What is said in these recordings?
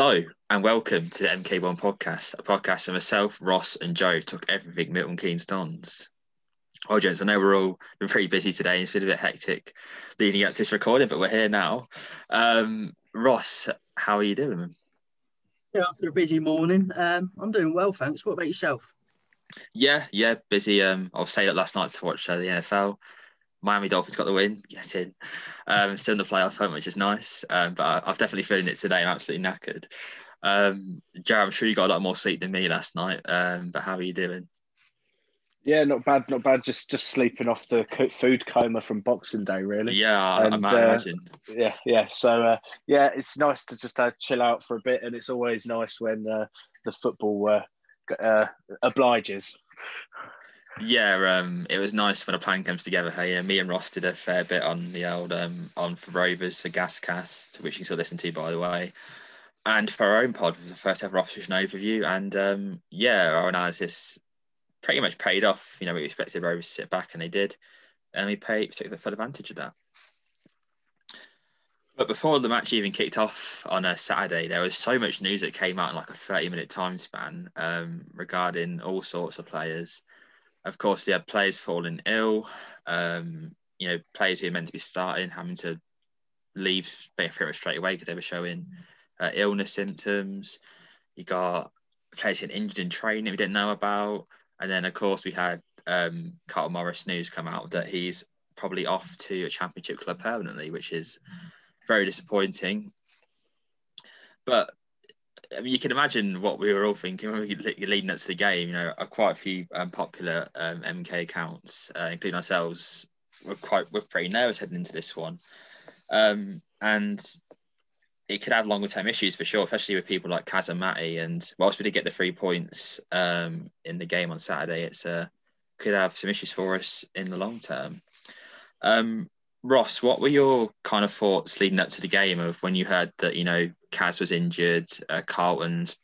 Hello and welcome to the MK1 podcast, a podcast of myself, Ross, and Joe talk everything Milton Keynes Dons. Oh, gents, I know we're all been pretty busy today. It's been a bit hectic leading up to this recording, but we're here now. Um, Ross, how are you doing? Yeah, after a busy morning, um, I'm doing well, thanks. What about yourself? Yeah, yeah, busy. Um, I was stayed up last night to watch uh, the NFL. Miami Dolphins got the win, get in. Um, still in the playoff hunt, which is nice. Um, but I, I've definitely feeling it today. I'm absolutely knackered. Um, Jared, I'm sure you got a lot more sleep than me last night. Um, but how are you doing? Yeah, not bad, not bad. Just just sleeping off the food coma from Boxing Day, really. Yeah, I, and, I imagine. Uh, yeah, yeah. So uh, yeah, it's nice to just uh, chill out for a bit, and it's always nice when uh, the football uh, uh, obliges. Yeah, um, it was nice when a plan comes together. Hey, me and Ross did a fair bit on the old um, on for Rovers for Gascast, which you can still listen to, by the way, and for our own pod was the first ever opposition overview. And um, yeah, our analysis pretty much paid off. You know, we expected Rovers to sit back, and they did, and we paid took the full advantage of that. But before the match even kicked off on a Saturday, there was so much news that came out in like a 30 minute time span um, regarding all sorts of players of course, they had players falling ill. Um, you know, players who are meant to be starting having to leave pretty much straight away because they were showing uh, illness symptoms. You got players getting injured in training we didn't know about, and then of course we had um, Carl Morris news come out that he's probably off to a championship club permanently, which is very disappointing. But I mean, you can imagine what we were all thinking when we were leading up to the game. You know, quite a few um, popular um, MK accounts, uh, including ourselves, were quite were pretty nervous heading into this one, um, and it could have longer term issues for sure, especially with people like Kaz and Matty. And whilst we did get the three points um, in the game on Saturday, it's uh, could have some issues for us in the long term. Ross, what were your kind of thoughts leading up to the game of when you heard that you know Kaz was injured, uh, Carlton's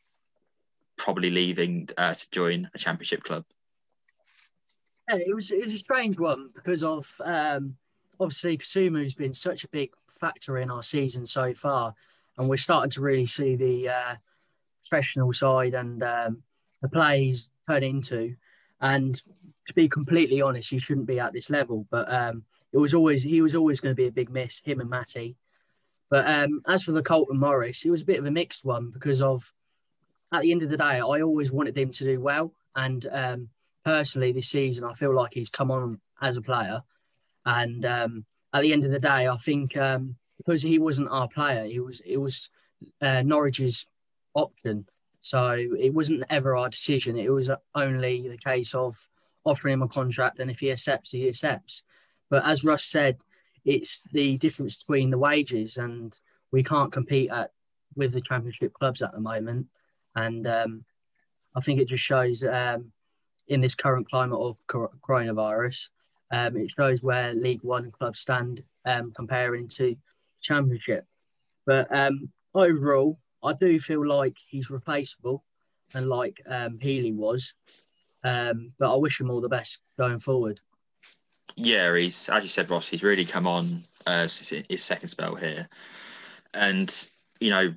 probably leaving uh, to join a championship club? Yeah, it was it was a strange one because of um, obviously Kasumu's been such a big factor in our season so far, and we're starting to really see the uh, professional side and um, the plays turn into. And to be completely honest, he shouldn't be at this level, but um, it was always he was always going to be a big miss, him and Matty. But um, as for the Carlton Morris, it was a bit of a mixed one because of at the end of the day, I always wanted him to do well, and um, personally, this season, I feel like he's come on as a player, and um, at the end of the day, I think um, because he wasn't our player, he was it was uh, Norwich's option. So it wasn't ever our decision. It was only the case of offering him a contract, and if he accepts, he accepts. But as Russ said, it's the difference between the wages, and we can't compete at with the Championship clubs at the moment. And um, I think it just shows um, in this current climate of coronavirus, um, it shows where League One clubs stand um, comparing to Championship. But um, overall, I do feel like he's replaceable, and like um, Healy was. But I wish him all the best going forward. Yeah, he's as you said, Ross. He's really come on uh, his second spell here, and you know,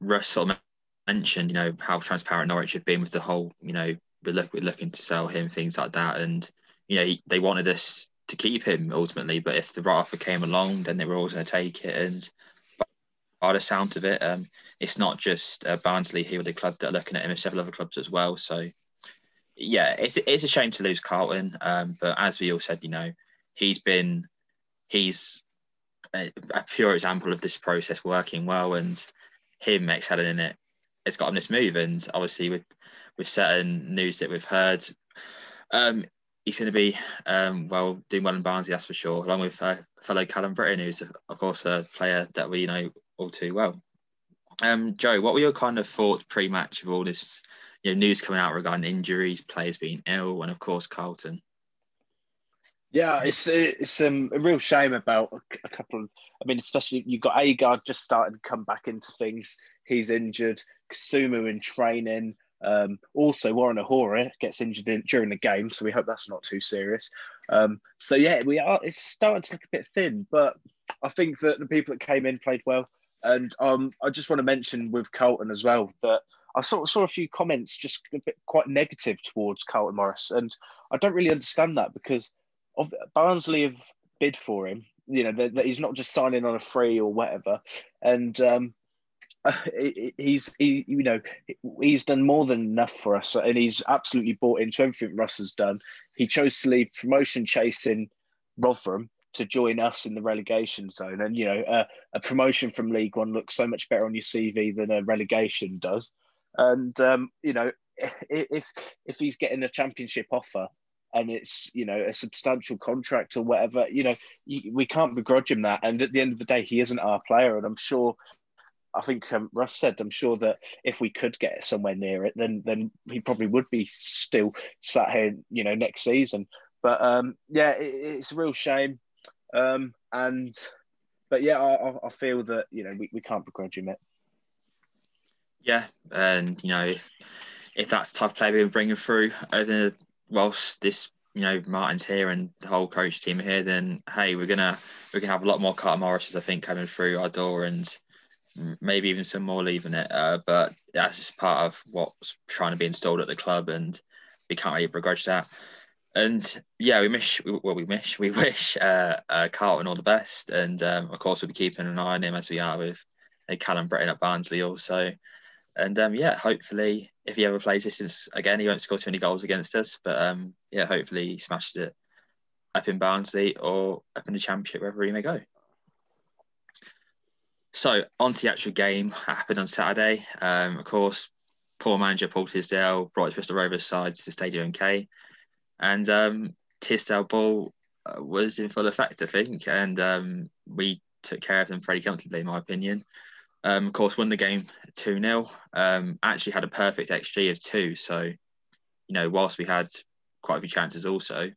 Russ sort of mentioned, you know, how transparent Norwich have been with the whole, you know, we're, look, we're looking to sell him, things like that, and you know, he, they wanted us to keep him ultimately, but if the right offer came along, then they were always going to take it, and by the sound of it, um, it's not just uh, Barnsley here with the club that are looking at him, it's several other clubs as well. So, yeah, it's it's a shame to lose Carlton, um, but as we all said, you know, he's been he's a, a, pure example of this process working well, and him excelling in it has got him this move. And obviously, with with certain news that we've heard, um, he's going to be um, well doing well in Barnsley, that's for sure. Along with uh, fellow Callum Brittain, who's of course a player that we know all too well. Um, Joe, what were your kind of thoughts pre-match of all this you know, news coming out regarding injuries, players being ill, and of course Carlton? Yeah, it's it's um, a real shame about a, couple of. I mean, especially you've got Agard just starting to come back into things. He's injured. Kasumu in training. Um, also, Warren O'Hora gets injured in, during the game, so we hope that's not too serious. Um, so yeah, we are. It's starting to look a bit thin, but I think that the people that came in played well. And um, I just want to mention with Carlton as well that I saw, saw a few comments just a bit quite negative towards Carlton Morris, and I don't really understand that because of Barnsley have bid for him. You know that he's not just signing on a free or whatever, and um, he's he, you know he's done more than enough for us, and he's absolutely bought into everything Russ has done. He chose to leave promotion chasing Rotherham to join us in the relegation zone. And you know, uh, a promotion from League One looks so much better on your CV than a relegation does. And um, you know, if if he's getting a championship offer and it's you know a substantial contract or whatever, you know, we can't begrudge him that. And at the end of the day, he isn't our player, and I'm sure. I think um, Russ said, I'm sure that if we could get somewhere near it, then then he probably would be still sat here, you know, next season. But um, yeah, it, it's a real shame. Um, and but yeah, I, I feel that you know we, we can't begrudge him it. Yeah, and you know if if that's the type of player we're bringing through over whilst this you know Martin's here and the whole coach team here, then hey, we're gonna we're gonna have a lot more Carlton Morris's I think coming through our door and maybe even some more leaving it. Uh, but that's just part of what's trying to be installed at the club, and we can't really begrudge that and yeah, we miss well, we miss we wish uh, uh, Carlton all the best, and um, of course we'll be keeping an eye on him as we are with uh, Callum Brittain at Barnsley also. And um, yeah, hopefully if he ever plays this since again, he won't score too many goals against us. But um, yeah, hopefully he smashes it up in Barnsley or up in the Championship wherever he may go. So on to the actual game happened on Saturday. Um, of course, poor manager Paul Tisdale brought his Bristol Rovers side to Stadium K and um, Tisdale ball uh, was in full effect, I think, and um, we took care of them pretty comfortably, in my opinion. Um, of course, won the game 2 0. Um, actually had a perfect XG of two. So, you know, whilst we had quite a few chances also,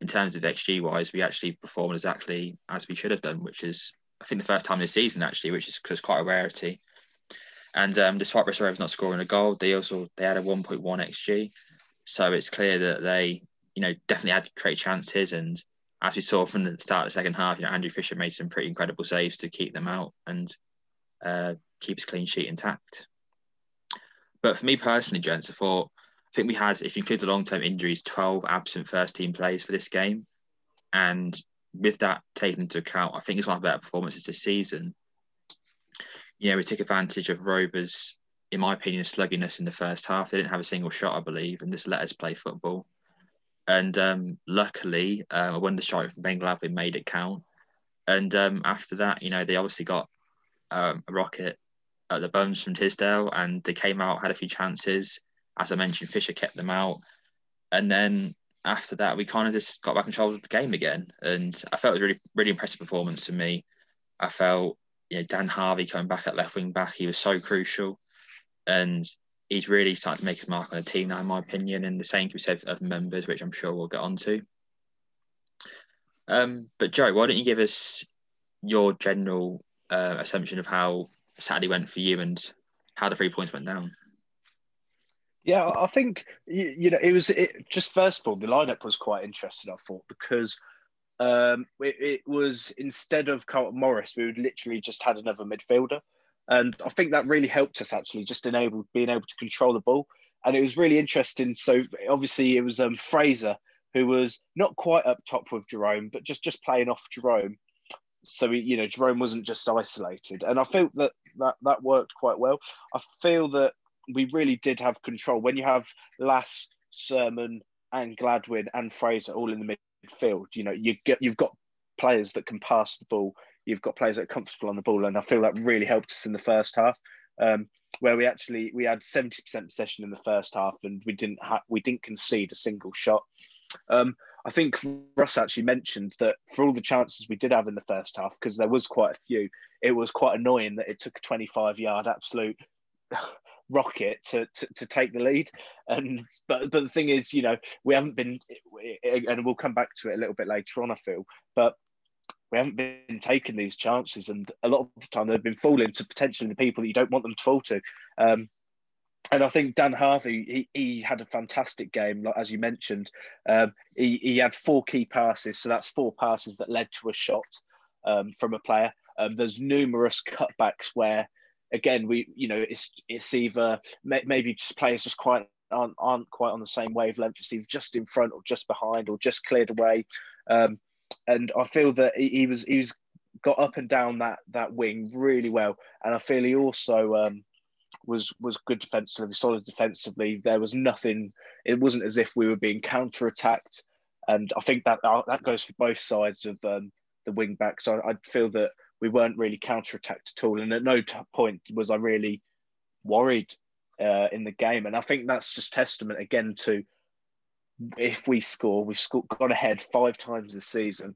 in terms of XG wise, we actually performed exactly as we should have done, which is, I think, the first time this season, actually, which is quite a rarity. And um, despite Rovers not scoring a goal, they also they had a 1.1 XG. So it's clear that they, you know, definitely had to create chances. And as we saw from the start of the second half, you know, Andrew Fisher made some pretty incredible saves to keep them out and uh, keep his clean sheet intact. But for me personally, gents, I thought I think we had, if you include the long-term injuries, 12 absent first-team players for this game. And with that taken into account, I think it's one of the better performances this season. You know, we took advantage of Rovers in my opinion, slugginess in the first half. They didn't have a single shot, I believe, and just let us play football. And um, luckily, um, a wonder strike from Ben Gladwin made it count. And um, after that, you know, they obviously got um, a rocket at the bones from Tisdale, and they came out, had a few chances. As I mentioned, Fisher kept them out. And then after that, we kind of just got back in control of the game again. And I felt it was really, really impressive performance for me. I felt, you know, Dan Harvie coming back at left wing back, he was so crucial. And he's really starting to make his mark on the team now, in my opinion. And the same can be said of members, which I'm sure we'll get on to. Um, but Joe, why don't you give us your general uh, assumption of how Saturday went for you and how the three points went down? Yeah, I think you, you know it was it, just first of all the lineup was quite interesting. I thought because um, it, it, was instead of Carlton Morris, we would literally just had another midfielder, and I think that really helped us actually just enable being able to control the ball, and it was really interesting. So obviously it was um, Fraser who was not quite up top with Jerome, but just just playing off Jerome. So you know Jerome wasn't just isolated, and I felt that that that worked quite well. I feel that we really did have control. When you have Lass, Surman, and Gladwin and Fraser all in the midfield, you know, you get you've got players that can pass the ball. You've got players that are comfortable on the ball, and I feel that really helped us in the first half, um, where we actually we had seventy percent possession in the first half, and we didn't ha- we didn't concede a single shot. Um, I think Russ actually mentioned that for all the chances we did have in the first half, because there was quite a few, it was quite annoying that it took a 25 yard absolute rocket to, to, to take the lead. And but but the thing is, you know, we haven't been, and we'll come back to it a little bit later on. I feel, but we haven't been taking these chances, and a lot of the time they've been falling to potentially the people that you don't want them to fall to. Um, and I think Dan Harvie, he, he had a fantastic game, as you mentioned. Um, he, he had four key passes, so that's four passes that led to a shot um, from a player. Um, there's numerous cutbacks where again, we you know it's it's either maybe just players just quite aren't, aren't quite on the same wavelength. It's either just in front or just behind or just cleared away. Um, and I feel that he, he, was he was got up and down that that wing really well, and I feel he also um, was was good defensively, solid defensively. There was nothing. It wasn't as if we were being counter attacked, and I think that uh, that goes for both sides of um, the wing backs. So I, I feel that we weren't really counter-attacked at all. And at no point was I really worried uh, in the game. And I think that's just testament again to if we score, we've scored, got ahead five times this season.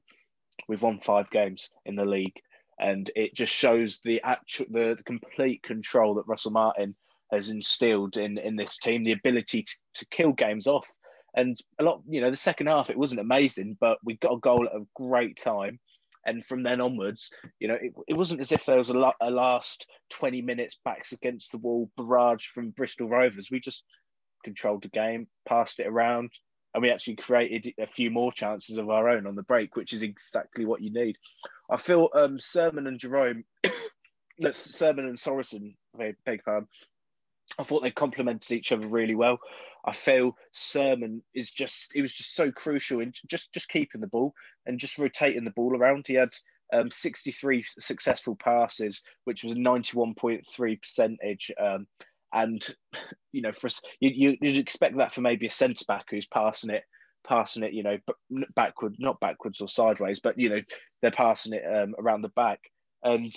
We've won five games in the league, and it just shows the actual, the, the complete control that Russell Martin has instilled in in this team, the ability to, to kill games off. And a lot, you know, the second half it wasn't amazing, but we got a goal at a great time and from then onwards, you know, it, it wasn't as if there was a, a last 20 minutes backs against the wall barrage from Bristol Rovers. We just controlled the game, passed it around, and we actually created a few more chances of our own on the break, which is exactly what you need. I feel um, Surman and Jerome, that's Surman and Sorensen, beg pardon, I thought they complemented each other really well. I feel Surman is just he was just so crucial in just just keeping the ball and just rotating the ball around. He had um, 63 successful passes, which was a 91.3 percentage. Um, and you know, for you, you'd expect that for maybe a centre back who's passing it, passing it, you know, backward, not backwards or sideways, but you know, they're passing it um, around the back, and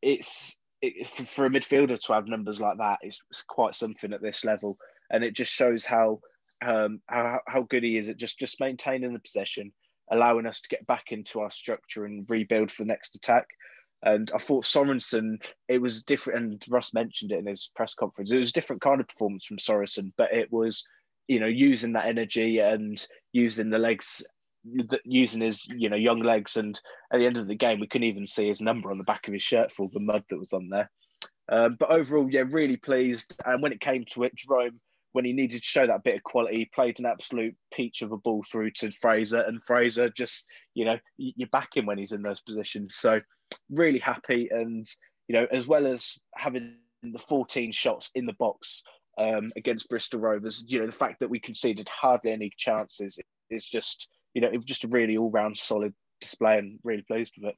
it's it, for a midfielder to have numbers like that is quite something at this level and it just shows how um, how, how good he is at just just maintaining the possession, allowing us to get back into our structure and rebuild for the next attack. And I thought Sorensen, it was different, and Russ mentioned it in his press conference. It was a different kind of performance from Sorensen, but it was, you know, using that energy and using the legs, using his, you know, young legs. And at the end of the game, we couldn't even see his number on the back of his shirt for the mud that was on there. Um, but overall, yeah, really pleased. And when it came to it, Jerome when he needed to show that bit of quality, played an absolute peach of a ball through to Fraser, and Fraser just, you know, you back him when he's in those positions. So really happy, and you know, as well as having the 14 shots in the box um, against Bristol Rovers, you know, the fact that we conceded hardly any chances is just, you know, it was just a really all-round solid display, and really pleased with it.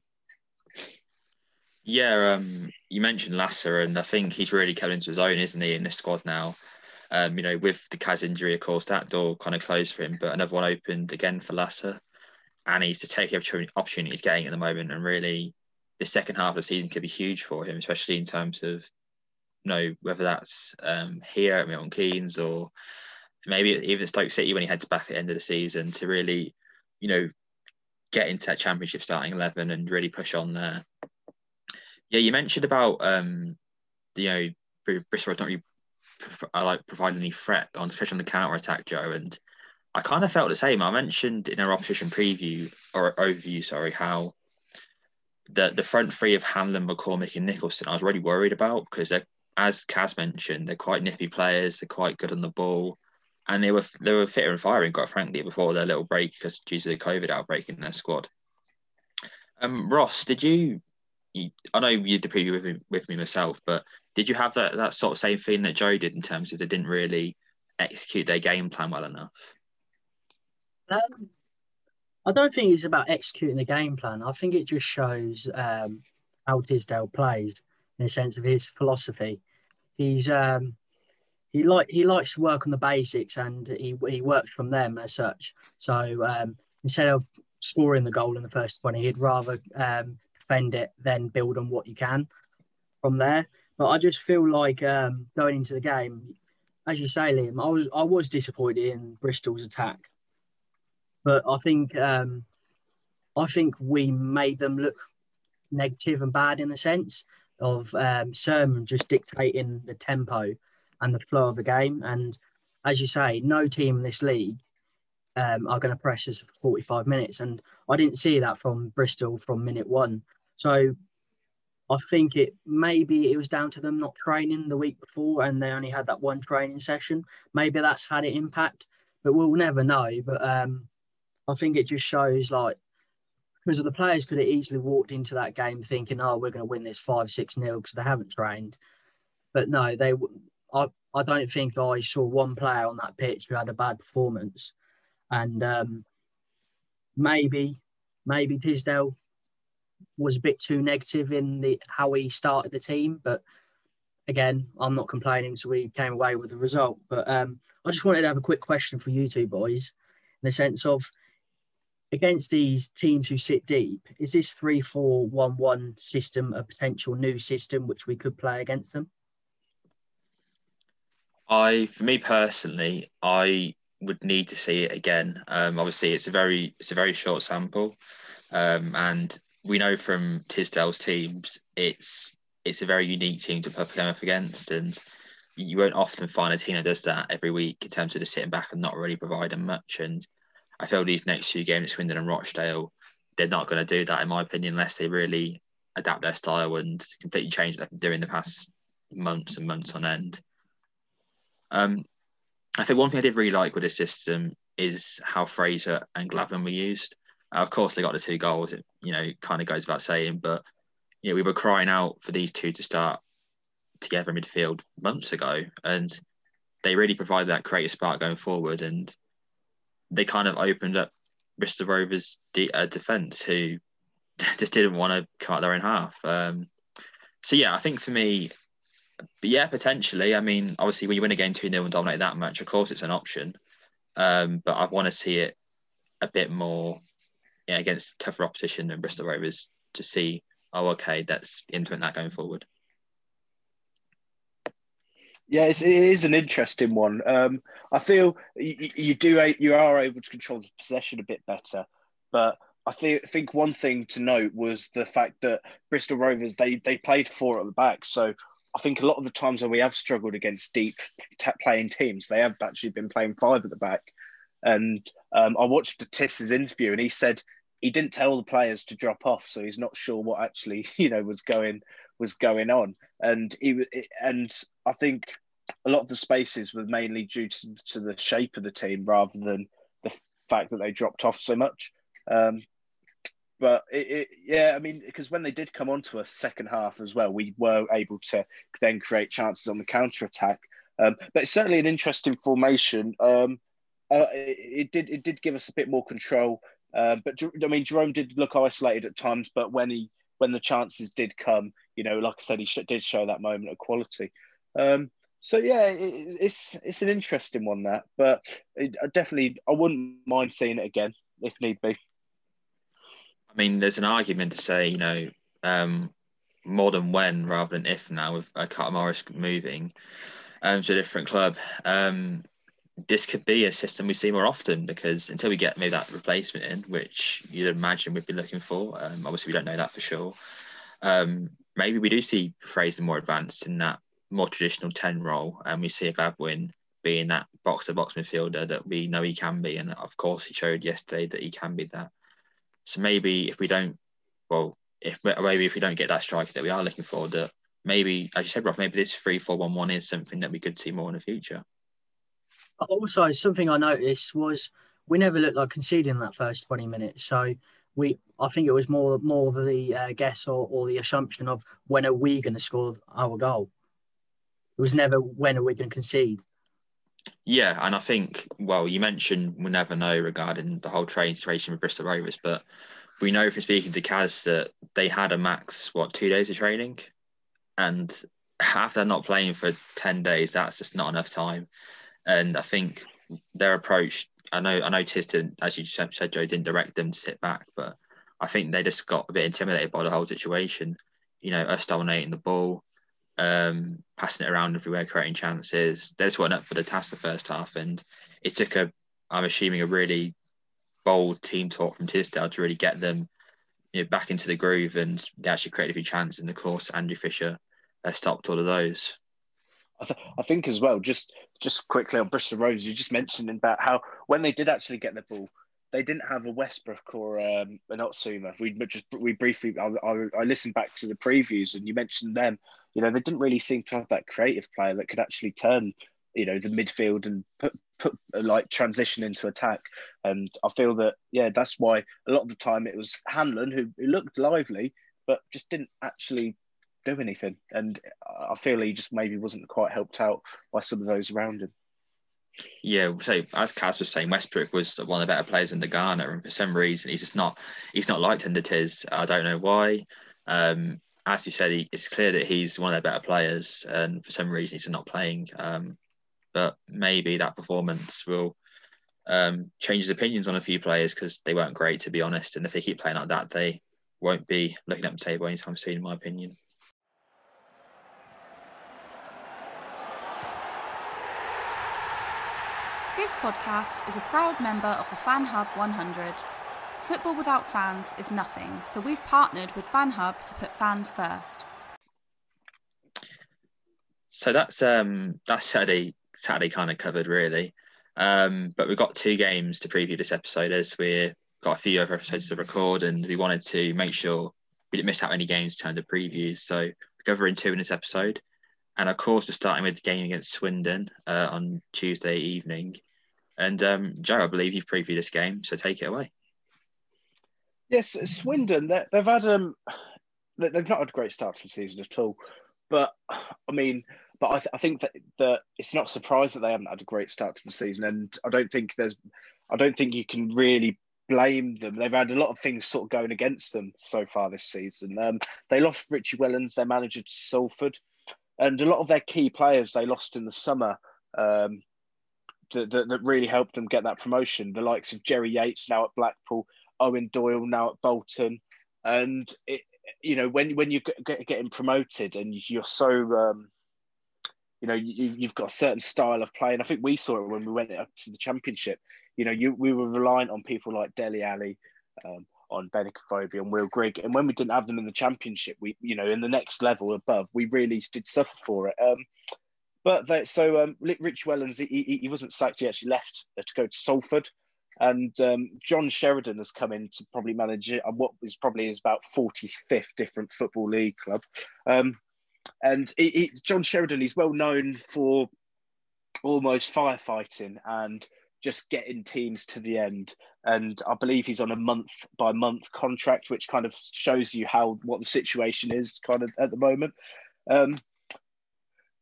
Yeah, um, you mentioned Lasse, and I think he's really come into his own, isn't he, in this squad now? Um, you know, with the Kaz injury, of course, that door kind of closed for him, but another one opened again for Lasse. And he's to take every opportunity he's getting at the moment. And really, the second half of the season could be huge for him, especially in terms of, you know, whether that's um, here at Milton Keynes or maybe even Stoke City when he heads back at the end of the season to really, you know, get into that championship starting eleven and really push on there. Yeah, you mentioned about um, you know Bristol not really I like providing any threat on especially on the counter attack, Joe. And I kind of felt the same. I mentioned in our opposition preview or overview, sorry, how the the front three of Hanlon, McCormick, and Nicholson, I was really worried about because they're as Kaz mentioned, they're quite nippy players. They're quite good on the ball, and they were they were fitter and firing, quite frankly, before their little break because due to the COVID outbreak in their squad. Um, Ross, did you, you? I know you did the preview with me, with me myself, but did you have that that sort of same feeling that Joe did in terms of they didn't really execute their game plan well enough? Um, I don't think it's about executing the game plan. I think it just shows um, how Tisdale plays in the sense of his philosophy. He's um, he like he likes to work on the basics and he he works from them as such. So um, instead of scoring the goal in the first twenty, he'd rather um, defend it than build on what you can from there. But I just feel like um, going into the game, as you say, Liam, I was I was disappointed in Bristol's attack, but I think um, I think we made them look negative and bad in a sense of um, Surman just dictating the tempo and the flow of the game. And as you say, no team in this league um, are going to press us for 45 minutes. And I didn't see that from Bristol from minute one. So I think it maybe it was down to them not training the week before and they only had that one training session. Maybe that's had an impact, but we'll never know. But um, I think it just shows like because the players could have easily walked into that game thinking, "Oh, we're going to win this five six nil because they haven't trained." But no, they. I I don't think I saw one player on that pitch who had a bad performance, and um, maybe maybe Tisdale was a bit too negative in the how he started the team, but again, I'm not complaining, so we came away with the result. But um, I just wanted to have a quick question for you two boys, in the sense of against these teams who sit deep, is this three four one one system a potential new system which we could play against them? I, for me personally, I would need to see it again. Um, obviously, it's a very it's a very short sample, um, and we know from Tisdale's teams, it's it's a very unique team to put up against, and you won't often find a team that does that every week in terms of just sitting back and not really providing much. And I feel these next two games, Swindon and Rochdale, they're not going to do that, in my opinion, unless they really adapt their style and completely change what they've been doing the past months and months on end. Um, I think one thing I did really like with this system is how Fraser and Gladwin were used. Uh, of course, they got the two goals. It you know kind of goes without saying, but you know we were crying out for these two to start together in midfield months ago, and they really provided that creative spark going forward. And they kind of opened up Bristol Rovers' de- uh, defence, who just didn't want to cut their own half. Um, so yeah, I think for me, yeah, potentially. I mean, obviously, when you win a game two 0 and dominate that much, of course, it's an option. Um, but I want to see it a bit more yeah, against tougher opposition than Bristol Rovers to see. Oh, okay, that's implement that going forward. Yeah, it's, it is an interesting one. Um, I feel you, you, do you are able to control the possession a bit better, but I think think one thing to note was the fact that Bristol Rovers they they played four at the back, so I think a lot of the times when we have struggled against deep t- playing teams, they have actually been playing five at the back. And um, I watched Tiss's interview, and he said he didn't tell the players to drop off, so he's not sure what actually you know was going was going on. And he and I think a lot of the spaces were mainly due to, to the shape of the team rather than the fact that they dropped off so much. Um, but it, it, yeah, I mean, because when they did come onto a second half as well, we were able to then create chances on the counter attack. Um, but it's certainly an interesting formation. Um, uh, it, it, did it did give us a bit more control. Uh, but I mean, Jerome did look isolated at times, but when he when the chances did come, you know, like I said, he did show that moment of quality. Um, so yeah, it, it's it's an interesting one that, but it, definitely I wouldn't mind seeing it again if need be. I mean, there's an argument to say, you know, um, more than when rather than if now with uh, Carlton Morris moving um, to a different club. Um, this could be a system we see more often because until we get maybe that replacement in, which you'd imagine we'd be looking for, um, obviously we don't know that for sure. Um, maybe we do see Fraser more advanced in that more traditional 10 role, and we see a Gladwin being that box to box midfielder that we know he can be. And of course, he showed yesterday that he can be that. So maybe if we don't, well, if maybe if we don't get that striker that we are looking for, that maybe, as you said, Rob, maybe this 3 4 1 1 is something that we could see more in the future. Also, something I noticed was we never looked like conceding that first 20 minutes. So we, I think it was more more the uh, guess or, or the assumption of when are we going to score our goal. It was never when are we going to concede. Yeah, and I think well, you mentioned we'll never know regarding the whole training situation with Bristol Rovers, but we know from speaking to Kaz that they had a max what two days of training, and after not playing for ten days, that's just not enough time. And I think their approach, I know, I know didn't, as you said, Joe didn't direct them to sit back, but I think they just got a bit intimidated by the whole situation. You know, us dominating the ball, um, passing it around everywhere, creating chances. They just weren't up for the task the first half, and it took a, I'm assuming, a really bold team talk from Tisdale to really get them you know, back into the groove, and they actually created a few chances. And of course, Andrew Fisher uh, stopped all of those. I, th- I think as well, just just quickly on Bristol Rovers, you just mentioned about how when they did actually get the ball, they didn't have a Westbrook or um, an Oztumer. We just we briefly I, I, I, listened back to the previews and you mentioned them. You know, they didn't really seem to have that creative player that could actually turn you know the midfield and put put like transition into attack. And I feel that yeah, that's why a lot of the time it was Hanlon who, who looked lively but just didn't actually do anything. And I feel he just maybe wasn't quite helped out by some of those around him. Yeah, so as Kaz was saying, Westbrook was one of the better players in the Ghana, and for some reason he's just not he's not liked under Tiz. I don't know why. Um, as you said, he, it's clear that he's one of their better players, and for some reason he's not playing. Um, but maybe that performance will um, change his opinions on a few players because they weren't great, to be honest. And if they keep playing like that, they won't be looking up the table anytime soon, in my opinion. This podcast is a proud member of the FanHub 100. Football without fans is nothing, so we've partnered with FanHub to put fans first. So that's um that's Saturday Saturday kind of covered really. Um, but we've got two games to preview this episode as we've got a few other episodes to record and we wanted to make sure we didn't miss out any games in terms of previews. So we're covering two in this episode. And of course, we're starting with the game against Swindon uh, on Tuesday evening. And um, Joe, I believe you've previewed this game, so take it away. Yes, Swindon. They've had um, they've not had a great start to the season at all. But I mean, but I, th- I think that that it's not surprised that they haven't had a great start to the season, and I don't think there's, I don't think you can really blame them. They've had a lot of things sort of going against them so far this season. Um, they lost Richie Wellens, their manager to Salford, and a lot of their key players they lost in the summer. Um, that, that, that really helped them get that promotion. The likes of Jerry Yates now at Blackpool, Eoin Doyle now at Bolton, and it, you know when when you're getting promoted and you're so um, you know you, you've got a certain style of play, and I think we saw it when we went up to the championship. You know, you we were reliant on people like Dele Alli, um, on Benik Afobe and Will Grigg, and when we didn't have them in the championship, we you know in the next level above, we really did suffer for it. Um, but they, so um, Rich Wellens, he, he, he, wasn't sacked. He actually left to go to Salford, and um, John Sheridan has come in to probably manage it, what is probably his about forty fifth different football league club. Um, and he, he, John Sheridan, he's well known for almost firefighting and just getting teams to the end. And I believe he's on a month by month contract, which kind of shows you how what the situation is kind of at the moment. Um,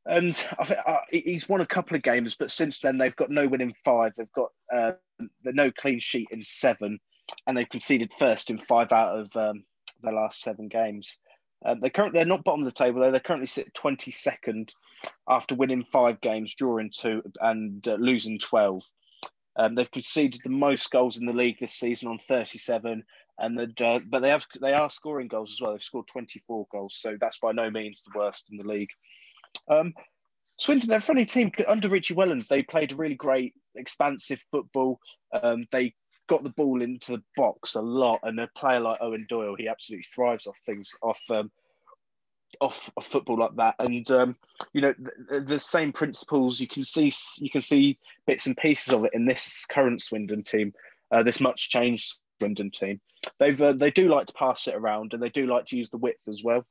and I think uh, he's won a couple of games, but since then they've got no win in five. They've got uh, no clean sheet in seven, and they've conceded first in five out of um, their last seven games. Um, they currently they're not bottom of the table though. They're currently sit twenty second after winning five games, drawing two, and uh, losing twelve. Um, they've conceded the most goals in the league this season on thirty seven, and the, uh, but they have they are scoring goals as well. They've scored twenty four goals, so that's by no means the worst in the league. Um, Swindon, they're a funny team. Under Richie Wellens, they played really great, expansive football. Um, they got the ball into the box a lot, and a player like Eoin Doyle, he absolutely thrives off things off um, off, off football like that. And um, you know, the, the, same principles you can see you can see bits and pieces of it in this current Swindon team, uh, this much changed Swindon team. They've uh, they do like to pass it around, and they do like to use the width as well.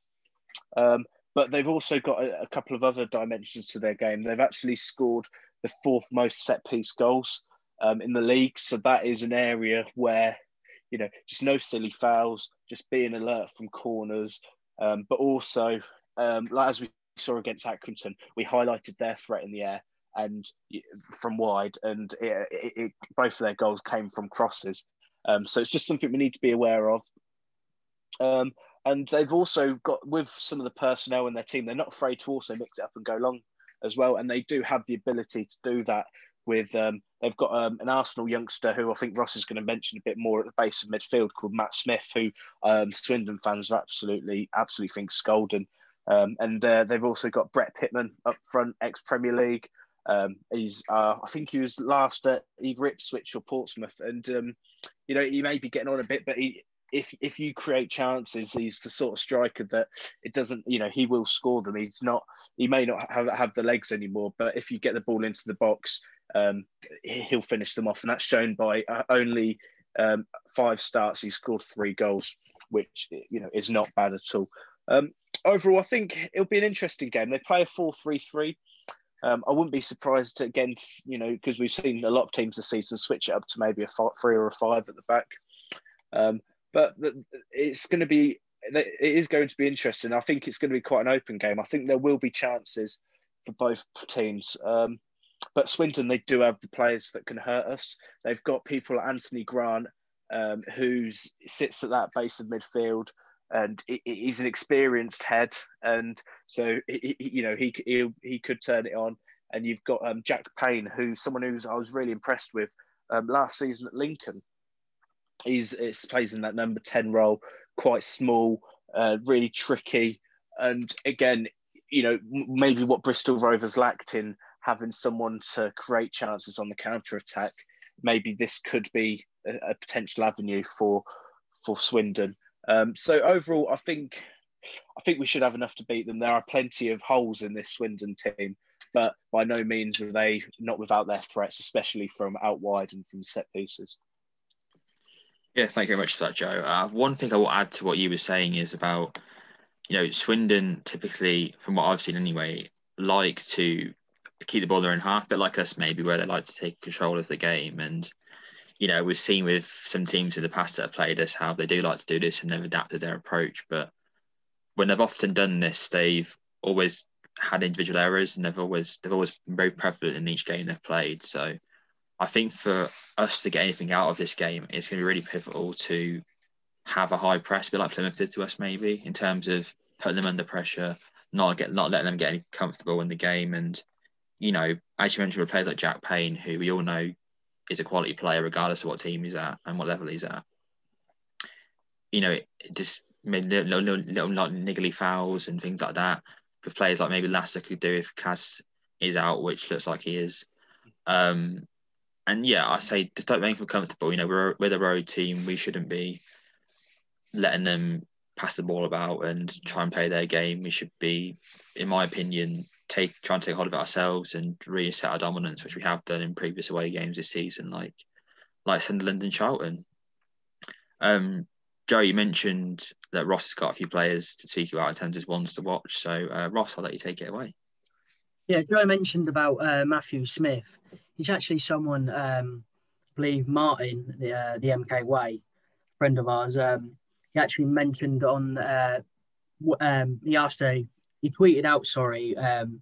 Um, but they've also got a, a couple of other dimensions to their game. They've actually scored the fourth most set piece goals um, in the league, so that is an area where you know just no silly fouls, just being alert from corners, um, but also, um, like as we saw against Accrington, we highlighted their threat in the air and from wide, and it, it, it, both of their goals came from crosses. Um, so it's just something we need to be aware of. Um, and they've also got with some of the personnel in their team, they're not afraid to also mix it up and go long as well, and they do have the ability to do that. With um, they've got um, an Arsenal youngster who I think Ross is going to mention a bit more at the base of midfield called Matt Smith, who um, Swindon fans are absolutely absolutely think golden. Um, and uh, they've also got Brett Pitman up front, ex Premier League. Um, he's uh, I think he was last at either Ipswich or Portsmouth, and um, you know he may be getting on a bit, but he if if you create chances, he's the sort of striker that it doesn't, you know, he will score them. He's not, he may not have, have the legs anymore, but if you get the ball into the box, um, he'll finish them off, and that's shown by uh, only um, five starts. He scored three goals, which you know is not bad at all. Um, overall, I think it'll be an interesting game. They play a four-three-three. Um, I wouldn't be surprised against you know because we've seen a lot of teams this season switch it up to maybe a five, three or a five at the back. Um, but it's going to be it is going to be interesting. I think it's going to be quite an open game. I think there will be chances for both teams. Um, but Swindon, they do have the players that can hurt us. They've got people like Anthony Grant, um, who sits at that base of midfield, and he's an experienced head, and so he, you know he he he could turn it on. And you've got um, Jack Payne, who's someone who's I was really impressed with um, last season at Lincoln. He's plays in that number ten role, quite small, uh, really tricky, and again, you know maybe what Bristol Rovers lacked in having someone to create chances on the counter attack, maybe this could be a, a potential avenue for for Swindon. Um, so overall, I think I think we should have enough to beat them. There are plenty of holes in this Swindon team, but by no means are they not without their threats, especially from out wide and from set pieces. Yeah, thank you very much for that, Joe. Uh, one thing I will add to what you were saying is about, you know, Swindon typically, from what I've seen anyway, like to keep the ball in half, but like us maybe where they like to take control of the game. And you know, we've seen with some teams in the past that have played us how they do like to do this and they've adapted their approach. But when they've often done this, they've always had individual errors and they've always they've always been very prevalent in each game they've played. So I think for us to get anything out of this game, it's going to be really pivotal to have a high press, a bit like Plymouth did to us, maybe in terms of putting them under pressure, not get not letting them get any comfortable in the game, and you know, as you mentioned, with players like Jack Payne, who we all know is a quality player, regardless of what team he's at and what level he's at. You know, it just little, little, little, little niggly fouls and things like that. With players like maybe Lasse could do if Kaz is out, which looks like he is. Um, and yeah, I say just don't make them comfortable. You know, we're we're the road team. We shouldn't be letting them pass the ball about and try and play their game. We should be, in my opinion, take try and take hold of it ourselves and reset our dominance, which we have done in previous away games this season, like like Sunderland and Charlton. Um, Joe, you mentioned that Ross has got a few players to speak about in terms of ones to watch. So, uh, Ross, I'll let you take it away. Yeah, Joe mentioned about uh, Matthew Smith. He's actually someone, um, I believe Martin, the uh, the MK Way, friend of ours. Um, he actually mentioned on uh, um, he asked a he tweeted out, sorry, um,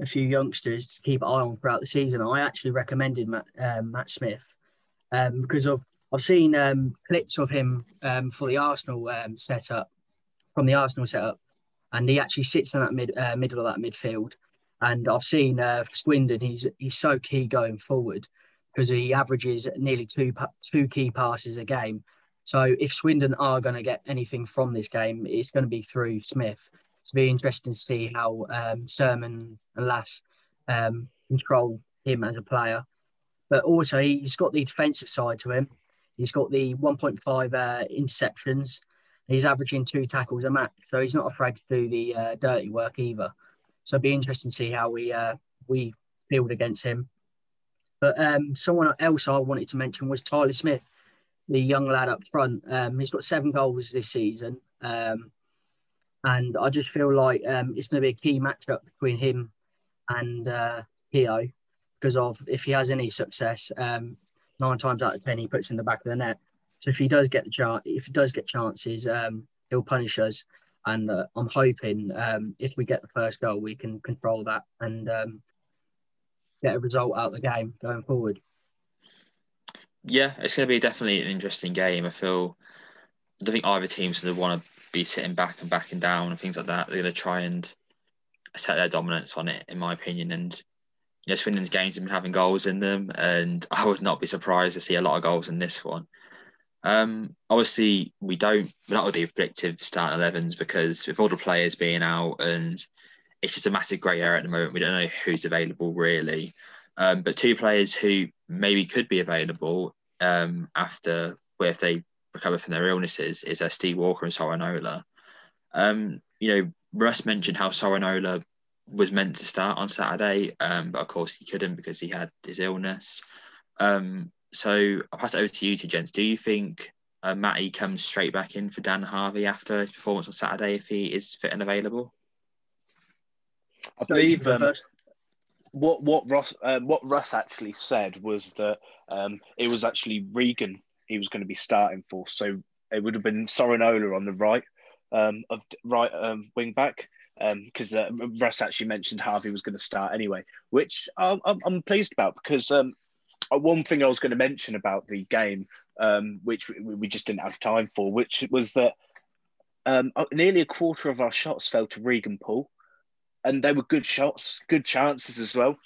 a few youngsters to keep an eye on throughout the season. I actually recommended Matt, um, Matt Smith um, because of I've seen um, clips of him for the Arsenal setup from the Arsenal setup, and he actually sits in that mid uh, middle of that midfield. And I've seen uh, Swindon; he's he's so key going forward because he averages nearly two two key passes a game. So if Swindon are going to get anything from this game, it's going to be through Smith it's be interesting to see how um, Surman and Lass um, control him as a player. But also, he's got the defensive side to him. He's got the 1.5 uh, interceptions. He's averaging two tackles a match, so he's not afraid to do the uh, dirty work either. So it'd be interesting to see how we uh, we field against him. But um, someone else I wanted to mention was Tyler Smith, the young lad up front. Um, he's got seven goals this season. Um, and I just feel like um, it's going to be a key matchup between him and uh, Keogh because of if he has any success, um, nine times out of ten he puts in the back of the net. So if he does get the chance, if he does get chances, um, he'll punish us. And uh, I'm hoping um, if we get the first goal, we can control that and um, get a result out of the game going forward. Yeah, it's going to be definitely an interesting game. I feel I think either team's going to want to be sitting back and backing down and things like that. They're going to try and set their dominance on it, in my opinion. And you know, Swindon's games have been having goals in them, and I would not be surprised to see a lot of goals in this one. Um, obviously, we don't we're not do predictive start 11s because with all the players being out and it's just a massive grey area at the moment. We don't know who's available really. Um, but two players who maybe could be available um, after if they recover from their illnesses is uh, Steve Walker and Sorinola. Um, you know, Russ mentioned how Sorinola was meant to start on Saturday, um, but of course he couldn't because he had his illness. Um, so I'll pass it over to you two gents. Do you think uh, Matty comes straight back in for Dan Harvie after his performance on Saturday if he is fit and available? I believe um, what what Ross um, what Russ actually said was that um, it was actually Regan he was going to be starting for. So it would have been Sorinola on the right um, of right um, wing back because um, uh, Russ actually mentioned Harvie was going to start anyway, which I'm, I'm pleased about because um, uh, one thing I was going to mention about the game, um, which we just didn't have time for, which was that um, uh, nearly a quarter of our shots fell to Regan Poole. And they were good shots, good chances as well.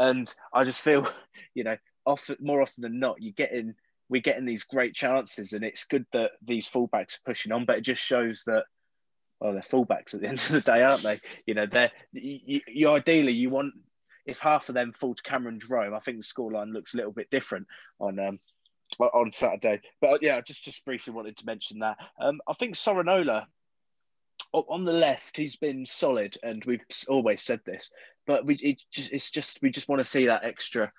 And I just feel, you know, often more often than not, you get in we're getting these great chances, and it's good that these fullbacks are pushing on. But it just shows that well, they're fullbacks at the end of the day, aren't they? You know, they're you, you ideally you want if half of them fall to Cameron Jerome, I think the scoreline looks a little bit different on um, on Saturday. But yeah, just just briefly wanted to mention that. Um, I think Sorinola on the left, he's been solid, and we've always said this. But we it just it's just we just want to see that extra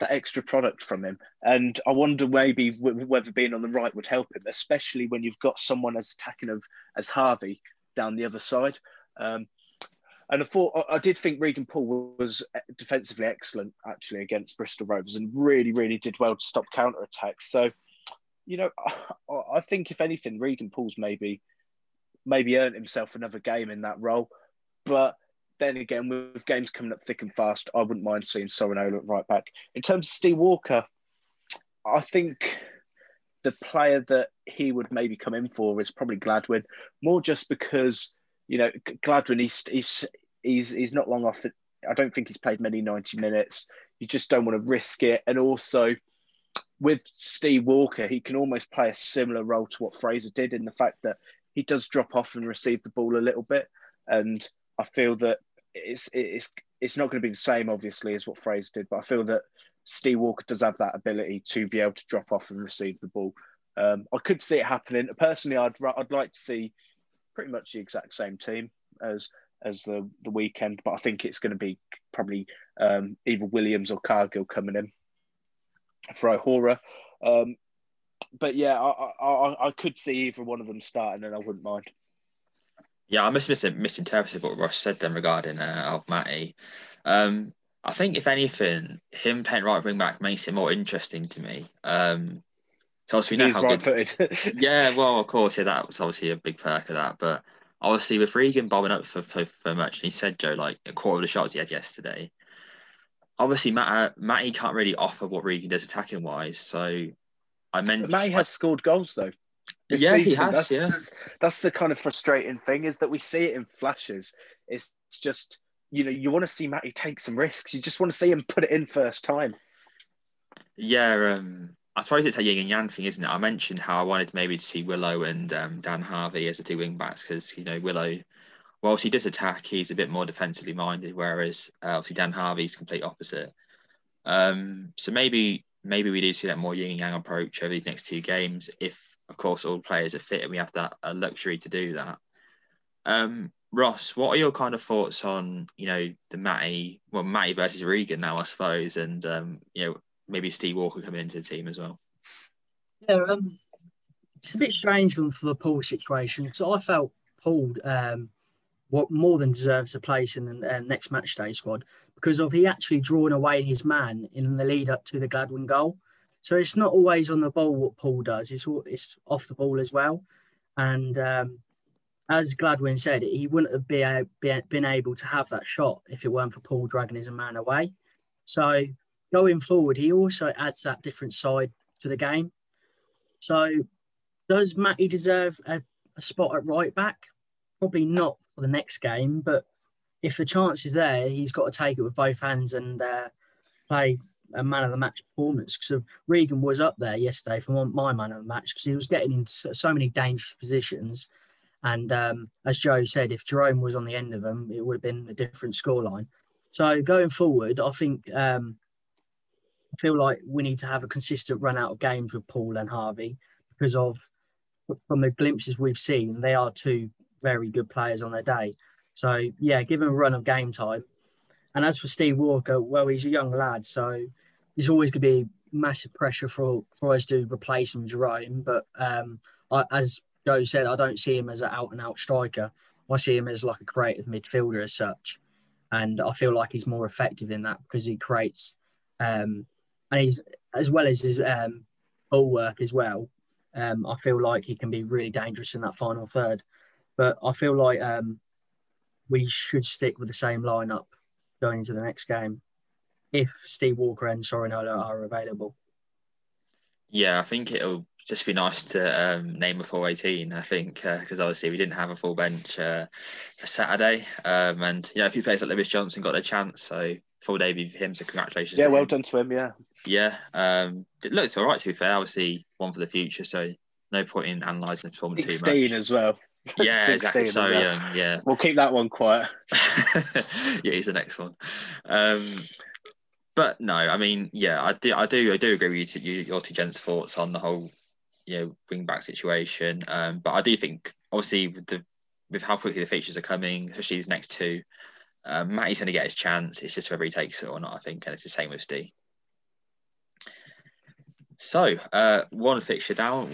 that extra product from him. And I wonder maybe whether being on the right would help him, especially when you've got someone as attacking of as Harvie down the other side. Um, and I thought I did think Regan Poole was uh, defensively excellent actually against Bristol Rovers and really, really did well to stop counter attacks. So, you know, I think if anything, Regan Poole's maybe maybe earned himself another game in that role. But then again, with games coming up thick and fast, I wouldn't mind seeing Sorinola at right back. In terms of Steve Walker, I think the player that he would maybe come in for is probably Gladwin, more just because you know Gladwin he's he's he's, he's not long off. I don't think he's played many ninety minutes. You just don't want to risk it, and also with Steve Walker, he can almost play a similar role to what Fraser did in the fact that he does drop off and receive the ball a little bit, and I feel that it's it's it's not going to be the same, obviously, as what Fraser did. But I feel that Steve Walker does have that ability to be able to drop off and receive the ball. Um, I could see it happening. Personally, I'd I'd like to see pretty much the exact same team as as the the weekend, but I think it's going to be probably um, either Williams or Cargill coming in for O'Hora. Um, but yeah, I, I I could see either one of them starting, and I wouldn't mind. Yeah, I must misinterpreted what Ross said then regarding uh, Alf Matty. Um, I think if anything, him playing right wing back makes it more interesting to me. Um, so obviously we know how good. yeah, well, of course, yeah, that was obviously a big perk of that. But obviously with Regan bobbing up for, for, for much, and he said Joe like a quarter of the shots he had yesterday. Obviously, Matt, uh, Matty can't really offer what Regan does attacking wise. So I meant Matty has scored goals though yeah, season. he has. That's, yeah, that's the kind of frustrating thing is that we see it in flashes. It's just you know you want to see Matty take some risks. You just want to see him put it in first time. Yeah, um, I suppose it's a yin and yang thing, isn't it? I mentioned how I wanted maybe to see Willow and um, Dan Harvie as the two wing backs because you know Willow whilst he does attack, he's a bit more defensively minded, whereas uh, obviously Dan Harvie's complete opposite. Um, so maybe maybe we do see that more yin and yang approach over these next two games, if of course all players are fit and we have that uh, luxury to do that. Um, Ross, what are your kind of thoughts on you know the Matty, well Matty versus Regan now, I suppose, and um, you know maybe Steve Walker coming into the team as well. Yeah, um, it's a bit strange for the Poole situation. So I felt Poole um, what more than deserves a place in the uh, next match day squad because of he actually drawn away his man in the lead up to the Gladwin goal. So it's not always on the ball what Poole does; it's it's off the ball as well. And um, as Gladwin said, he wouldn't have be, be, been able to have that shot if it weren't for Poole dragging his man away. So going forward, he also adds that different side to the game. So does Matty deserve a, a spot at right back? Probably not for the next game, but if the chance is there, he's got to take it with both hands and uh, play a man of the match performance. Because Regan was up there yesterday for my man of the match because he was getting in so many dangerous positions. And um, as Joe said, if Jerome was on the end of them, it would have been a different scoreline. So going forward, I think um, feel like we need to have a consistent run out of games with Poole and Harvie because of from the glimpses we've seen, they are two very good players on their day. So yeah, give him a run of game time. And as for Steve Walker, well, he's a young lad, so he's always going to be massive pressure for, for us to replace him, Jerome. But um, I, as Joe said, I don't see him as an out and out striker. I see him as like a creative midfielder as such. And I feel like he's more effective in that because he creates, um, and he's as well as his um, ball work as well. Um, I feel like he can be really dangerous in that final third. But I feel like um, we should stick with the same lineup going into the next game if Steve Walker and Sorinola are available. Yeah, I think it'll just be nice to um, name a full 18, I think, because uh, obviously we didn't have a full bench uh, for Saturday. Um, and, you know, a few players like Lewis Johnson got their chance, so full debut for him, so congratulations. Yeah, well him. done to him, yeah. Yeah, um, it looks all right, to be fair. Obviously, one for the future, so no point in analysing the performance too much. 16 as well. Yeah, exactly. So young. Yeah. We'll keep that one quiet. yeah, he's the next one. Um, but no, I mean, yeah, I do, I do, I do agree with you, you your two gents' thoughts on the whole, you know, wing back situation. Um, but I do think, obviously, with the with how quickly the features are coming, especially these next two, um, Matty's going to get his chance. It's just whether he takes it or not. I think, and it's the same with Steve. So, uh, one fixture down.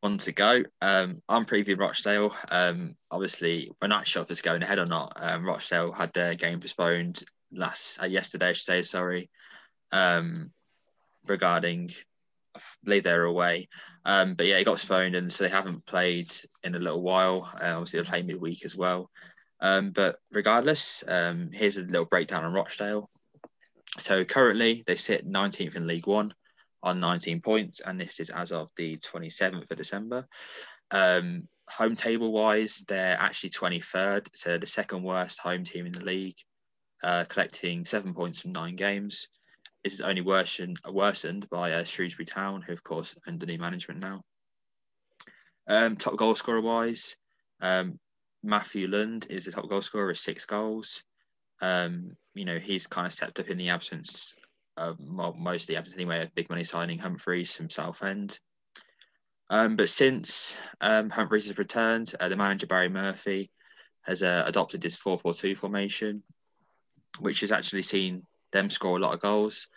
One to go. Um, I'm previewing Rochdale. Um, obviously, we're not sure if it's going ahead or not. Um, Rochdale had their game postponed last uh, yesterday, I should say. Sorry, um, regarding I believe they're away. Um, but yeah, it got postponed, and so they haven't played in a little while. Uh, obviously, they're playing midweek as well. Um, but regardless, um, here's a little breakdown on Rochdale. So currently, they sit 19th in League One on 19 points, and this is as of the 27th of December. Um, home table wise, they're actually 23rd, so the second worst home team in the league, uh, collecting seven points from nine games. This is only worsened, worsened by uh, Shrewsbury Town, who, of course, under new management now. Um, top goal scorer wise, um, Matthew Lund is the top goal scorer with six goals. Um, you know, he's kind of stepped up in the absence uh, mostly happens anyway, of big money signing Humphrys from Southend. Um, but since um, Humphrys has returned, uh, the manager Barry Murphy has uh, adopted this 4 4 2 formation, which has actually seen them score a lot of goals,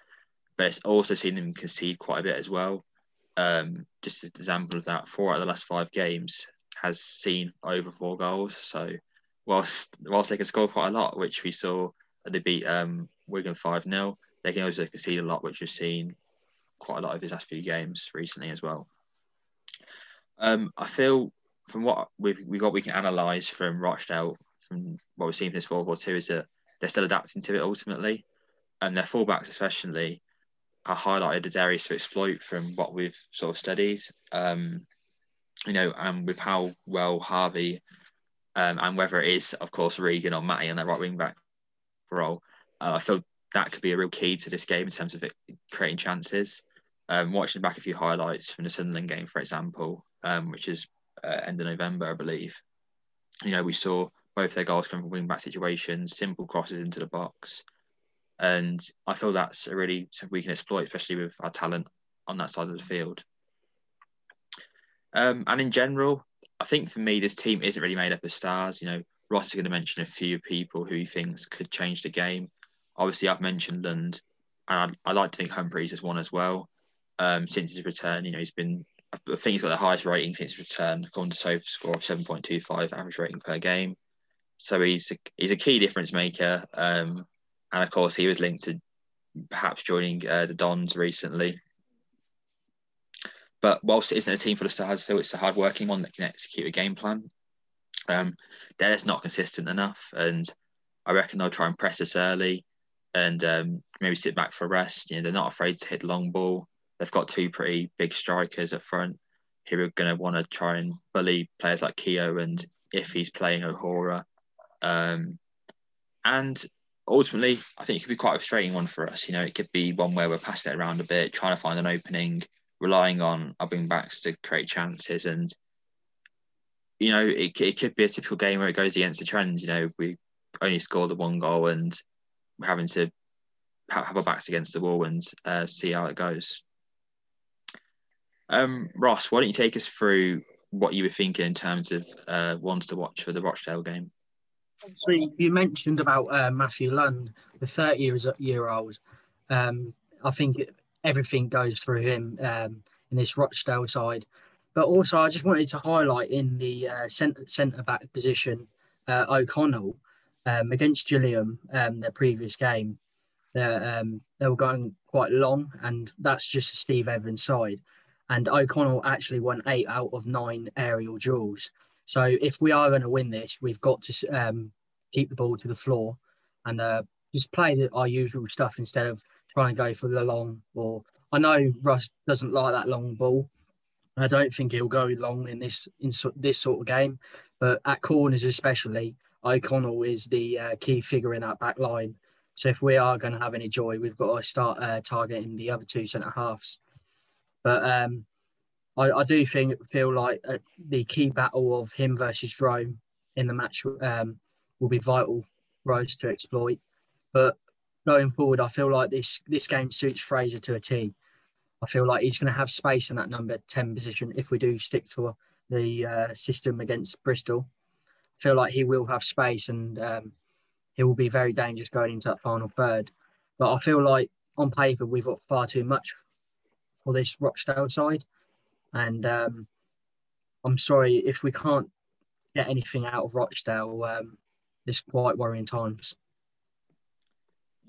but it's also seen them concede quite a bit as well. Um, just an example of that, four out of the last five games has seen over four goals. So, whilst whilst they can score quite a lot, which we saw they beat um, Wigan 5 0, they can also concede a lot, which we've seen quite a lot of his last few games recently as well. Um, I feel from what we've we got, we can analyse from Rochdale, from what we've seen from this 4 4 2, is that they're still adapting to it ultimately. And their fullbacks, especially, are highlighted as areas to exploit from what we've sort of studied. Um, you know, and with how well Harvie um, and whether it is, of course, Regan or Matty on that right wing back role, uh, I feel that could be a real key to this game in terms of it creating chances. Um, watching back a few highlights from the Sunderland game, for example, um, which is uh, end of November, I believe. You know, we saw Both their goals come from wing back situations, simple crosses into the box. And I feel that's a really we can exploit, especially with our talent on that side of the field. Um, and in general, I think for me, this team isn't really made up of stars. You know, Ross is going to mention a few people who he thinks could change the game. Obviously, I've mentioned Lund, and I'd, i like to think Humphrys is one as well. Um, since his return, you know, he's been, I think he's got the highest rating since his return, according to SofaScore of 7.25 average rating per game. So he's a, he's a key difference maker. Um, and of course, he was linked to perhaps joining uh, the Dons recently. But whilst it isn't a team full of stars, Phil, it's a hard-working one that can execute a game plan. Um, they're just not consistent enough, and I reckon they'll try and press us early, and um, maybe sit back for a rest. You know, they're not afraid to hit long ball. They've got two pretty big strikers up front who are going to want to try and bully players like Keogh and if he's playing O'Hora. Um, and ultimately, I think it could be quite a frustrating one for us. You know, it could be one where we're passing it around a bit, trying to find an opening, relying on our wing backs to create chances. And, you know, it, it could be a typical game where it goes against the trends. You know, we only scored the one goal and we're having to have our backs against the wall and uh, see how it goes. Um, Ross, why don't you take us through what you were thinking in terms of uh, ones to watch for the Rochdale game? So you mentioned about uh, Matthew Lund, the 30 years year old. Um, I think everything goes through him um, in this Rochdale side. But also, I just wanted to highlight in the uh, centre centre back position, uh, O'Connell um, against Gillingham, um, their previous game. Um, they were going quite long, and that's just Steve Evans' side. And O'Connell actually won eight out of nine aerial duels. So if we are going to win this, we've got to um, keep the ball to the floor and uh, just play the, our usual stuff instead of trying and go for the long. ball. I know Russ doesn't like that long ball. I don't think he'll go long in this in this sort of game, but at corners especially, O'Connell is the uh, key figure in that back line. So if we are going to have any joy, we've got to start uh, targeting the other two centre halves. But um, I, I do think feel like uh, the key battle of him versus Rome in the match um, will be vital us to exploit. But going forward, I feel like this this game suits Fraser to a T. I feel like he's going to have space in that number ten position if we do stick to the uh, system against Bristol. I feel like he will have space and um, he will be very dangerous going into that final third. But I feel like on paper we've got far too much for this Rochdale side. And um, I'm sorry if we can't get anything out of Rochdale. Um, it's quite worrying times.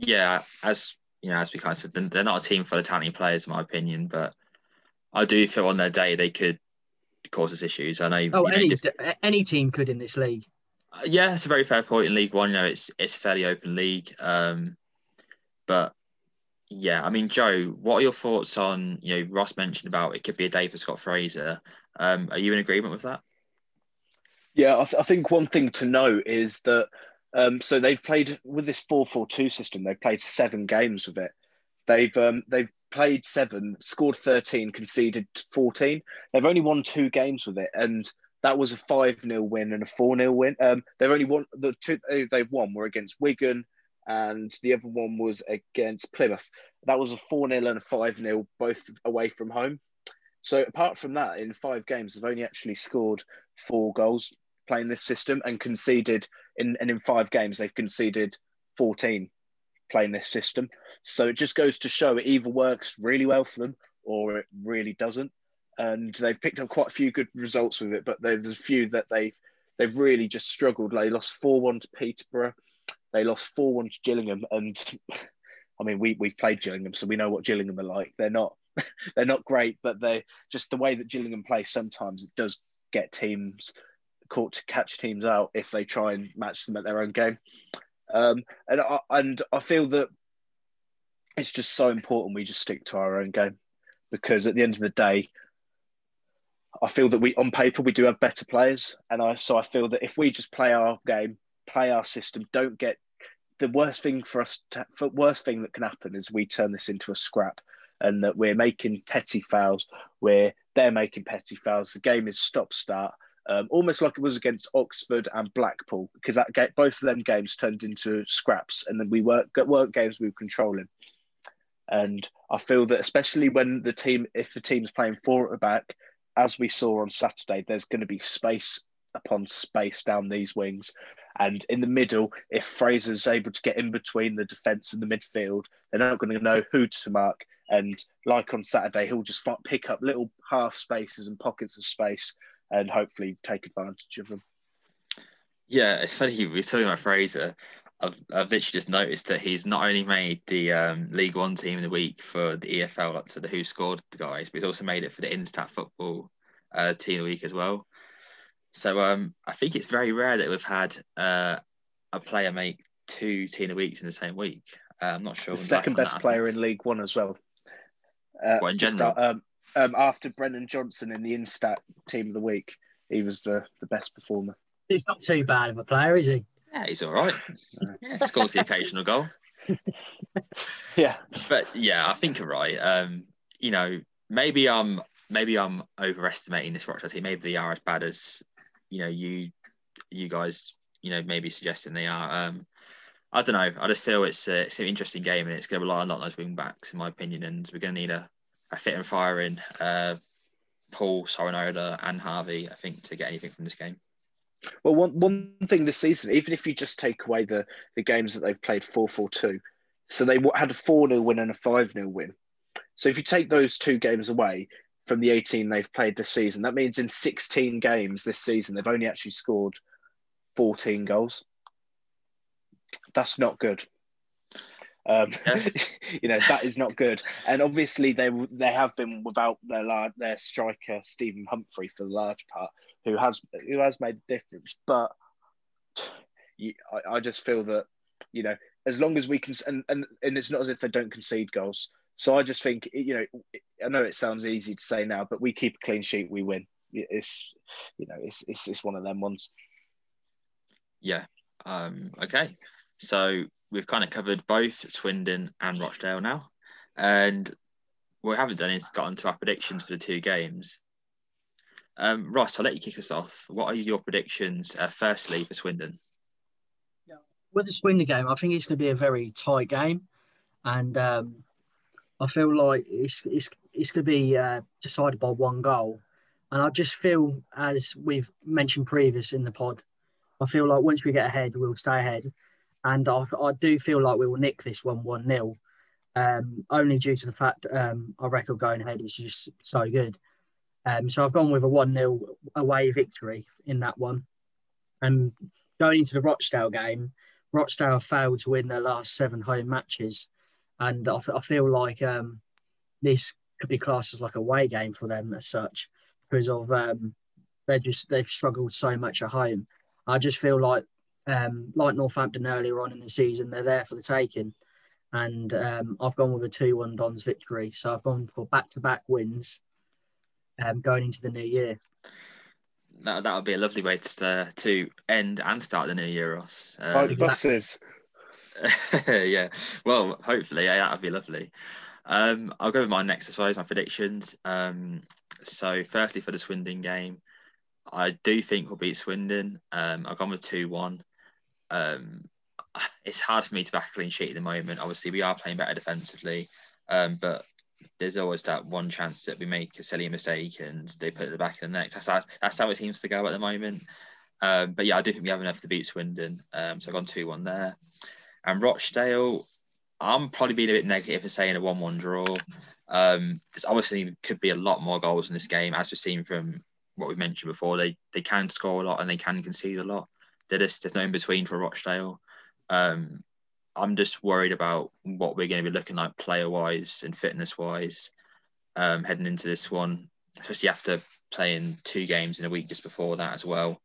Yeah, as you know, as we kind of said, they're not a team full of talented players, in my opinion. But I do feel on their day they could cause us issues. I know. Oh, you any this, any team could in this league. Uh, yeah, it's a very fair point in League One. You know, it's it's a fairly open league. Um, but yeah, I mean, Joe, what are your thoughts on, you know, Ross mentioned about it could be a day for Scott Fraser. Um, are you in agreement with that? Yeah, I, th- I think one thing to note is that um, so they've played with this 4-4-2 system. They've played seven games with it. They've um, they've played seven, scored 13, conceded 14. They've only won two games with it, and that was a 5 0 win and a 4 0 win. Um, they've only won the two they've won were against Wigan and the other one was against Plymouth. That was a 4 0 and a 5 0, both away from home. So, apart from that, in five games, they've only actually scored four goals playing this system and conceded, in, and in five games, they've conceded 14 playing this system. So, it just goes to show it either works really well for them or it really doesn't. And they've picked up quite a few good results with it, but there's a few that they've they've really just struggled. They lost 4 1 to Peterborough. They lost 4 1 to Gillingham. And I mean, we, we've played Gillingham, so we know what Gillingham are like. They're not. They're not great, but they just the way that Gillingham play. Sometimes it does get teams caught to catch teams out if they try and match them at their own game. Um, and I, and I feel that it's just so important we just stick to our own game because at the end of the day, I feel that we on paper we do have better players, and I so I feel that if we just play our game, play our system, don't get the worst thing for us. To, for worst thing that can happen is we turn this into a scrap, and that we're making petty fouls, where they're making petty fouls. The game is stop start, um, almost like it was against Oxford and Blackpool, because that ga- both of them games turned into scraps, and then we weren't weren't games we were controlling. And I feel that especially when the team, if the team's playing four at the back, as we saw on Saturday, there's going to be space upon space down these wings. And in the middle, if Fraser's able to get in between the defence and the midfield, they're not going to know who to mark. And like on Saturday, he'll just pick up little half spaces and pockets of space and hopefully take advantage of them. Yeah, it's funny we were talking about Fraser. I've, I've literally just noticed that he's not only made the um, League One team of the week for the EFL, so the Who Scored the guys, but he's also made it for the Instat Football uh, team of the week as well. So um, I think it's very rare that we've had uh, a player make two team of the weeks in the same week. Uh, I'm not sure. The second best player in League One as well. Uh, well, in general, um, um, after Brennan Johnson in the Instat team of the week, he was the, the best performer. He's not too bad of a player, is he? Yeah, he's all right. Yeah, scores the occasional goal. yeah, but yeah, I think you're right. Um, you know, maybe I'm maybe I'm overestimating this Rochdale team. Maybe they are as bad as you know you you guys you know maybe suggesting they are. Um, I don't know. I just feel it's a, it's an interesting game and it's going to rely a lot on those wing backs, in my opinion. And we're going to need a, a fit and firing uh, Poole, Sorinola, and Harvie, I think, to get anything from this game. Well, one one thing this season, even if you just take away the the games that they've played four four two, so they had a four 0 win and a five 0 win. So if you take those two games away from the eighteen they've played this season, that means in sixteen games this season they've only actually scored fourteen goals. That's not good. Um, yeah. you know that is not good, and obviously they they have been without their their striker Stephen Humphrey for the large part, who has who has made a difference. But you, I, I just feel that you know as long as we can, and, and and it's not as if they don't concede goals. So I just think you know I know it sounds easy to say now, but we keep a clean sheet, we win. It's you know it's it's, it's one of them ones. Yeah. Um, okay. So we've kind of covered both Swindon and Rochdale now. And what we haven't done is gotten to our predictions for the two games. Um, Ross, I'll let you kick us off. What are your predictions, uh, firstly, for Swindon? Yeah. With the Swindon game, I think it's going to be a very tight game. And um, I feel like it's, it's, it's going to be uh, decided by one goal. And I just feel, as we've mentioned previous in the pod, I feel like once we get ahead, we'll stay ahead and I, I do feel like we will nick this one one nil, um, only due to the fact um, our record going ahead is just so good. Um, so I've gone with a one 0 away victory in that one. And going into the Rochdale game, Rochdale failed to win their last seven home matches, and I, I feel like um, this could be classed as like a away game for them as such because of um, they just they've struggled so much at home. I just feel like um, like Northampton earlier on in the season, they're there for the taking. And um, I've gone with a 2 1 Dons victory. So I've gone for back to back wins um, going into the new year. That that would be a lovely way to to end and start the new year, Ross. Um, buses. yeah, well, hopefully, yeah, that would be lovely. Um, I'll go with mine next, I suppose, my predictions. Um, so, firstly, for the Swindon game, I do think we'll beat Swindon. Um, I've gone with 2 1 um, it's hard for me to back a clean sheet at the moment. Obviously, we are playing better defensively, um, but there's always that one chance that we make a silly mistake and they put it the back of the net. That's how, that's how it seems to go at the moment. Um, but yeah, I do think we have enough to beat Swindon. Um, so I've gone 2 1 there. And Rochdale, I'm probably being a bit negative for saying a 1 1 draw. Um, there's obviously could be a lot more goals in this game, as we've seen from what we mentioned before. They they can score a lot and they can concede a lot. There's no in between for Rochdale. Um, I'm just worried about what we're going to be looking like player wise and fitness wise um, heading into this one, especially after playing two games in a week just before that as well.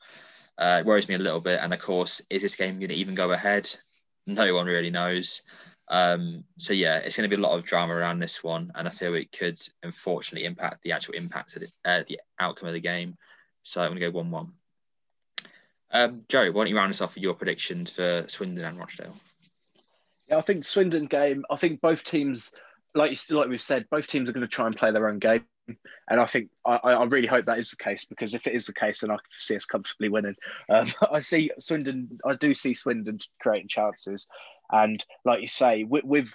Uh, it worries me a little bit. And of course, is this game going to even go ahead? No one really knows. Um, so yeah, it's going to be a lot of drama around this one, and I feel it could unfortunately impact the actual impact of the, uh, the outcome of the game. So I'm going to go one-one. Um, Joe, why don't you round us off with your predictions for Swindon and Rochdale? Yeah, I think Swindon game. I think both teams, like you, like we've said, both teams are going to try and play their own game. and I think I, I really hope that is the case because if it is the case, then I see us comfortably winning. Um, I see Swindon, I do see Swindon creating chances, and like you say, with, with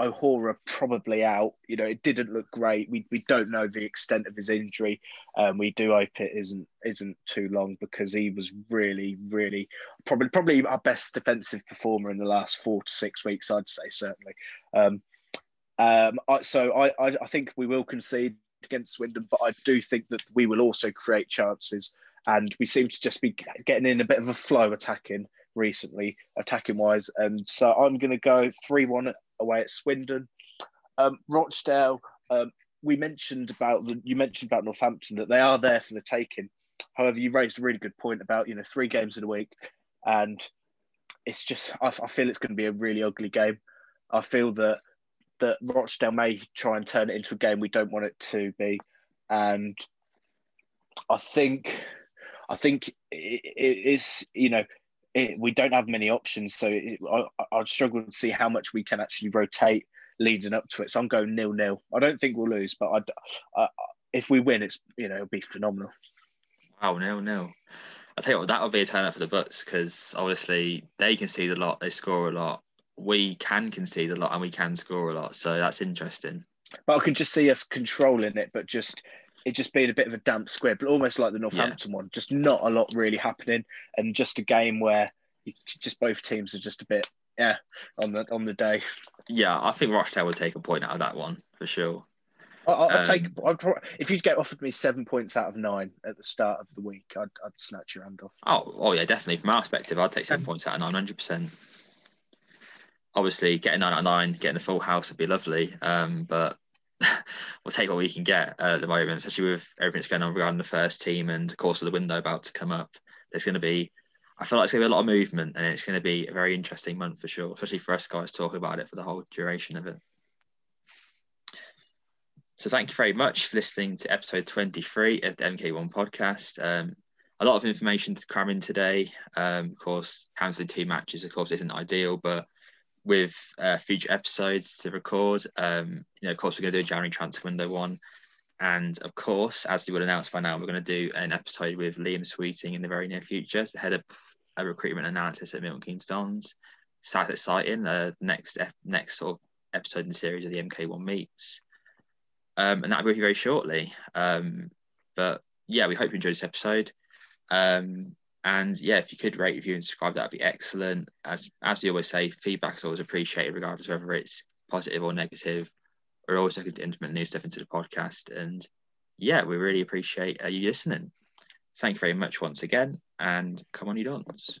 O'Hora probably out. You know, it didn't look great. We, we don't know the extent of his injury. Um, we do hope it isn't isn't too long because he was really, really probably probably our best defensive performer in the last four to six weeks. I'd say certainly. Um, um, I, so I, I, I think we will concede against Swindon, but I do think that we will also create chances. And we seem to just be getting in a bit of a flow attacking recently, attacking wise. And so I'm going to go 3 1 away at Swindon. Um, Rochdale, um, we mentioned about you mentioned about Northampton that they are there for the taking. However, you raised a really good point about you know three games in a week, and it's just I, I feel it's going to be a really ugly game. I feel that that Rochdale may try and turn it into a game we don't want it to be, and I think I think it is you know it, we don't have many options, so it, I, I'd struggle to see how much we can actually rotate leading up to it. So I'm going nil nil. I don't think we'll lose, but I, if we win, it's you know it'll be phenomenal. Wow, nil nil. I tell you what, that'll be a turn up for the Butts because obviously they concede a lot, they score a lot. We can concede a lot and we can score a lot, so that's interesting. But I can just see us controlling it, but just it just being a bit of a damp squib, almost like the Northampton yeah. one. Just not a lot really happening, and just a game where you, just both teams are just a bit yeah on the on the day. Yeah, I think Rochdale would take a point out of that one for sure. I'll, I'll um, take I'd, if you'd get offered me seven points out of nine at the start of the week, I'd, I'd snatch your hand off. Oh, oh yeah, definitely. From our perspective, I'd take seven points out of nine hundred percent. Obviously, getting nine out of nine, getting a full house would be lovely. Um, but we'll take what we can get at the moment, especially with everything that's going on regarding the first team and of course of the window about to come up. There's going to be, I feel like it's going to be a lot of movement and it's going to be a very interesting month for sure, especially for us guys talking about it for the whole duration of it. So thank you very much for listening to episode 23 of the MK1 podcast. Um, a lot of information to cram in today. Um, of course, cancelling two matches, of course, isn't ideal, but with uh, future episodes to record. Um, you know, of course, we're going to do a January transfer window one. And of course, as you would announce by now, we're going to do an episode with Liam Sweeting in the very near future, so head of a recruitment analysis at Milton Keynes Dons. So that's exciting. Uh, next next sort of episode in the series of the MK1 meets, um, and that'll be very shortly. Um, but yeah, we hope you enjoyed this episode. Um, and yeah, if you could rate, review, and subscribe, that'd be excellent. As as you always say, feedback is always appreciated, regardless of whether it's positive or negative. We're always looking to implement new stuff into the podcast, and yeah, we really appreciate uh, you listening. Thank you very much once again, and come on, you dons.